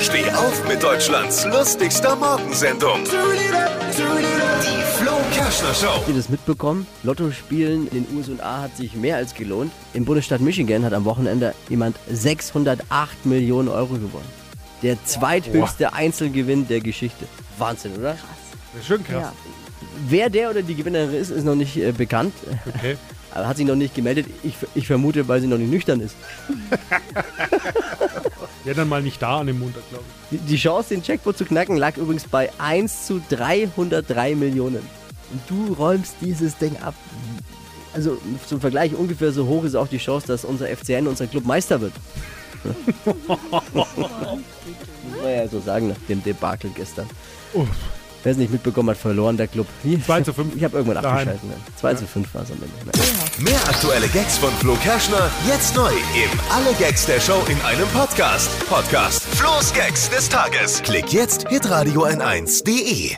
Steh auf mit Deutschlands lustigster Morgensendung. Die Flo Kerschner Show. Habt ihr das mitbekommen? Lotto spielen in den USA hat sich mehr als gelohnt. Im Bundesstaat Michigan hat am Wochenende jemand 608 Millionen Euro gewonnen. Der zweithöchste Einzelgewinn der Geschichte. Wahnsinn, oder? Das ist schon krass. Wer der oder die Gewinnerin ist, ist noch nicht äh, bekannt. Okay. Aber hat sich noch nicht gemeldet. Ich, ich vermute, weil sie noch nicht nüchtern ist. Wäre dann mal nicht da an dem Montag, glaube ich. Die, die Chance, den Jackpot zu knacken, lag übrigens bei 1 zu 303 Millionen. Und du räumst dieses Ding ab. Also zum Vergleich ungefähr so hoch ist auch die Chance, dass unser FCN, unser Club Meister wird. Muss man ja so sagen nach dem Debakel gestern. Uff. Wer es nicht mitbekommen hat, verloren der Club. Wie? 2 zu 5. Ich habe irgendwann Daheim. abgeschaltet. Ne? 2 zu 5 war es am Ende. Ne? Mehr aktuelle Gags von Flo Kerschner jetzt neu im Alle Gags der Show in einem Podcast. Podcast Flo's Gags des Tages. Klick jetzt hitradio n1.de.